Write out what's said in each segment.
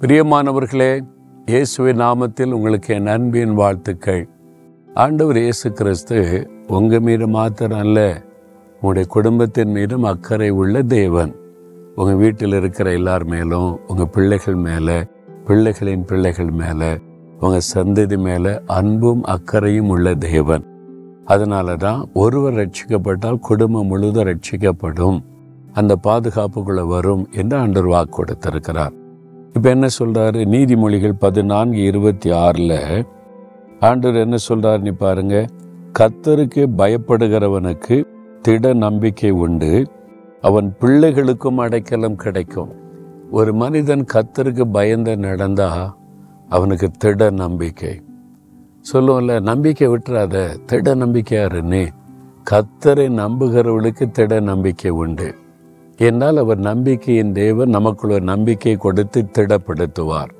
பிரியமானவர்களே இயேசுவின் நாமத்தில் உங்களுக்கு என் அன்பின் வாழ்த்துக்கள். ஆண்டவர் இயேசு கிறிஸ்து உங்கள் மீது மாத்திரம் அல்ல உங்களுடைய குடும்பத்தின் மீதும் அக்கறை உள்ள தேவன். உங்கள் வீட்டில் இருக்கிற எல்லார் மேலும் உங்கள் பிள்ளைகள் மேலே பிள்ளைகளின் பிள்ளைகள் மேலே உங்கள் சந்ததி மேலே அன்பும் அக்கறையும் உள்ள தேவன். அதனால தான் ஒருவர் ரட்சிக்கப்பட்டால் குடும்பம் முழுதும் ரட்சிக்கப்படும். அந்த பாதுகாப்புக்குள்ளே வரும் என்று ஆண்டர் வாக்கு கொடுத்திருக்கிறார். இப்போ என்ன சொல்கிறாரு நீதிமொழிகள் பதினான்கு இருபத்தி ஆறில் ஆண்டவர் என்ன சொல்கிறாருன்னு நீ பாருங்க. கத்தருக்கு பயப்படுகிறவனுக்கு திட நம்பிக்கை உண்டு. அவன் பிள்ளைகளுக்கும் அடைக்கலம் கிடைக்கும். ஒரு மனிதன் கத்தருக்கு பயந்து நடந்தா அவனுக்கு திட நம்பிக்கை. சொல்லுவோம்ல நம்பிக்கை விட்டுறாத திட நம்பிக்கையாருன்னு கத்தரை நம்புகிறவளுக்கு திட நம்பிக்கை உண்டு. என்னால் அவர் நம்பிக்கையின் தேவன் நமக்குள்ள ஒரு நம்பிக்கை கொடுத்து திடப்படுத்துவார்.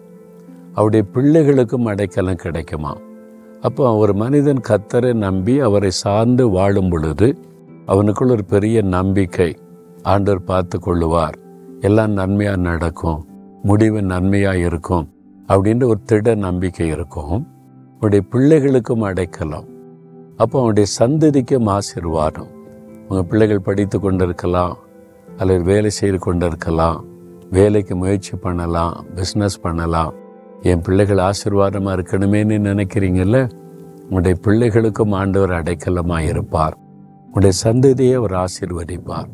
அவருடைய பிள்ளைகளுக்கும் அடைக்கலம் கிடைக்குமா? அப்போ ஒரு மனிதன் கத்தரை நம்பி அவரை சார்ந்து வாழும் பொழுது அவனுக்குள்ள ஒரு பெரிய நம்பிக்கை ஆண்டவர் பார்த்து கொள்ளுவார். எல்லாம் நன்மையாக நடக்கும் முடிவு நன்மையாக இருக்கும் அப்படின்ற ஒரு திட நம்பிக்கை இருக்கும். அவனுடைய பிள்ளைகளுக்கும் அடைக்கலாம். அப்போ அவனுடைய சந்ததிக்கும் ஆசிர்வாதம். உங்கள் பிள்ளைகள் படித்து கொண்டிருக்கலாம் அல்லது வேலை செய்து கொண்டிருக்கலாம் வேலைக்கு முயற்சி பண்ணலாம் பிஸ்னஸ் பண்ணலாம். என் பிள்ளைகள் ஆசீர்வாதமாக இருக்கணுமேன்னு நினைக்கிறீங்கல்ல? உங்களுடைய பிள்ளைகளுக்கும் ஆண்டவர் அடைக்கலமாக இருப்பார். உங்களுடைய சந்ததியை அவர் ஆசீர்வதிப்பார்.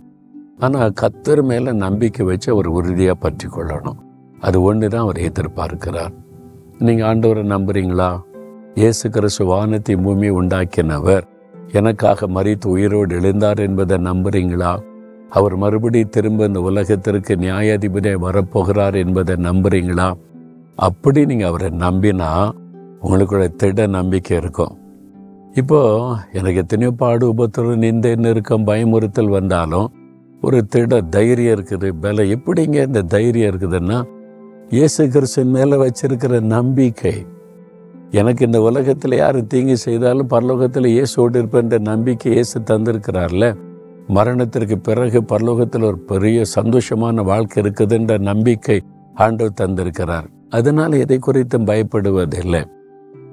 ஆனால் கத்தர் மேலே நம்பிக்கை வச்சு அவர் உறுதியாக பற்றி கொள்ளணும் அது ஒன்று தான் அவர் எதிர்பார்க்கிறார். நீங்கள் ஆண்டவரை நம்புறீங்களா? இயேசு கிறிஸ்து வானத்தை பூமி உண்டாக்கினவர். எனக்காக மறித்து உயிரோடு எழுந்தார் என்பதை நம்புறீங்களா? அவர் மறுபடி திரும்ப இந்த உலகத்திற்கு நியாயாதிபதியாக வரப்போகிறார் என்பதை நம்புறீங்களா? அப்படி நீங்கள் அவரை நம்பினா உங்களுக்குள்ள திட நம்பிக்கை இருக்கும். இப்போ எனக்கு எத்தனையோ பாடு உபத்திரம் நிந்த நெருக்கம் பயமுறுத்தல் வந்தாலும் ஒரு திட தைரியம் இருக்குது பல எப்படிங்க இந்த தைரியம் இருக்குதுன்னா இயேசு கிறிஸ்தன் மேலே வச்சிருக்கிற நம்பிக்கை. எனக்கு இந்த உலகத்தில் யார் தீங்கு செய்தாலும் பரலோகத்தில் இயேசோடு இருப்பேன்ற நம்பிக்கை இயேசு தந்திருக்கிறார்ல மரணத்திற்கு பிறகு பரலோகத்தில் ஒரு பெரிய சந்தோஷமான வாழ்க்கை இருக்குதுன்ற நம்பிக்கை ஆண்டவர் தந்திருக்கிறார். அதனால் எதை குறித்தும் பயப்படுவதில்லை.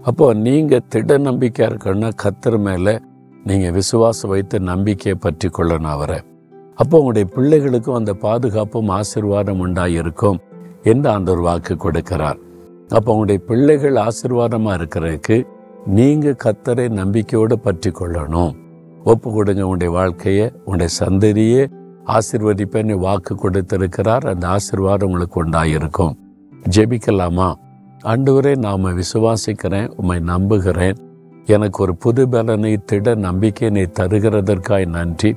அப்போ நீங்கள் திட நம்பிக்கையாக இருக்கணும்னா கத்தர் மேலே நீங்கள் விசுவாசம் வைத்து நம்பிக்கையை பற்றி கொள்ளணும் அவரை. அப்போ உங்களுடைய பிள்ளைகளுக்கும் அந்த பாதுகாப்பும் ஆசீர்வாதம் உண்டாயிருக்கும் என்று அந்த ஒரு வாக்கு கொடுக்கிறார். அப்போ உங்களுடைய பிள்ளைகள் ஆசீர்வாதமாக இருக்கிறதுக்கு நீங்கள் கத்தரை நம்பிக்கையோடு பற்றி கொள்ளணும். ஒப்பு கொடுங்க உங்களுடைய வாழ்க்கையை உங்களுடைய சந்ததியே. ஆசிர்வதிப்பேன்னு வாக்கு கொடுத்திருக்கிறார். அந்த ஆசிர்வாதம் உங்களுக்கு உண்டாயிருக்கும். ஜெபிக்கலாமா? ஆண்டவரே நாம் விசுவாசிக்கிறேன் உம்மை நம்புகிறேன். எனக்கு ஒரு புது பலனை திட நம்பிக்கையினை தருகிறதற்காய் நன்றி.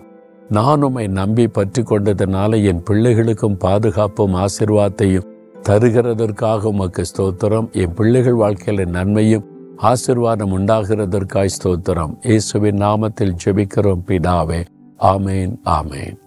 நான் உம்மை நம்பி பற்றி கொண்டதுனால என் பிள்ளைகளுக்கும் பாதுகாப்பும் ஆசிர்வாதத்தையும் தருகிறதற்காக உமக்கு ஸ்தோத்திரம். என் பிள்ளைகள் வாழ்க்கையில நன்மையும் ஆசிர்வாதம் உண்டாகிறதற்காய் ஸ்தோத்திரம். இயேசுவின் நாமத்தில் ஜெபிக்கிறோம் பிதாவே. ஆமேன் ஆமேன்.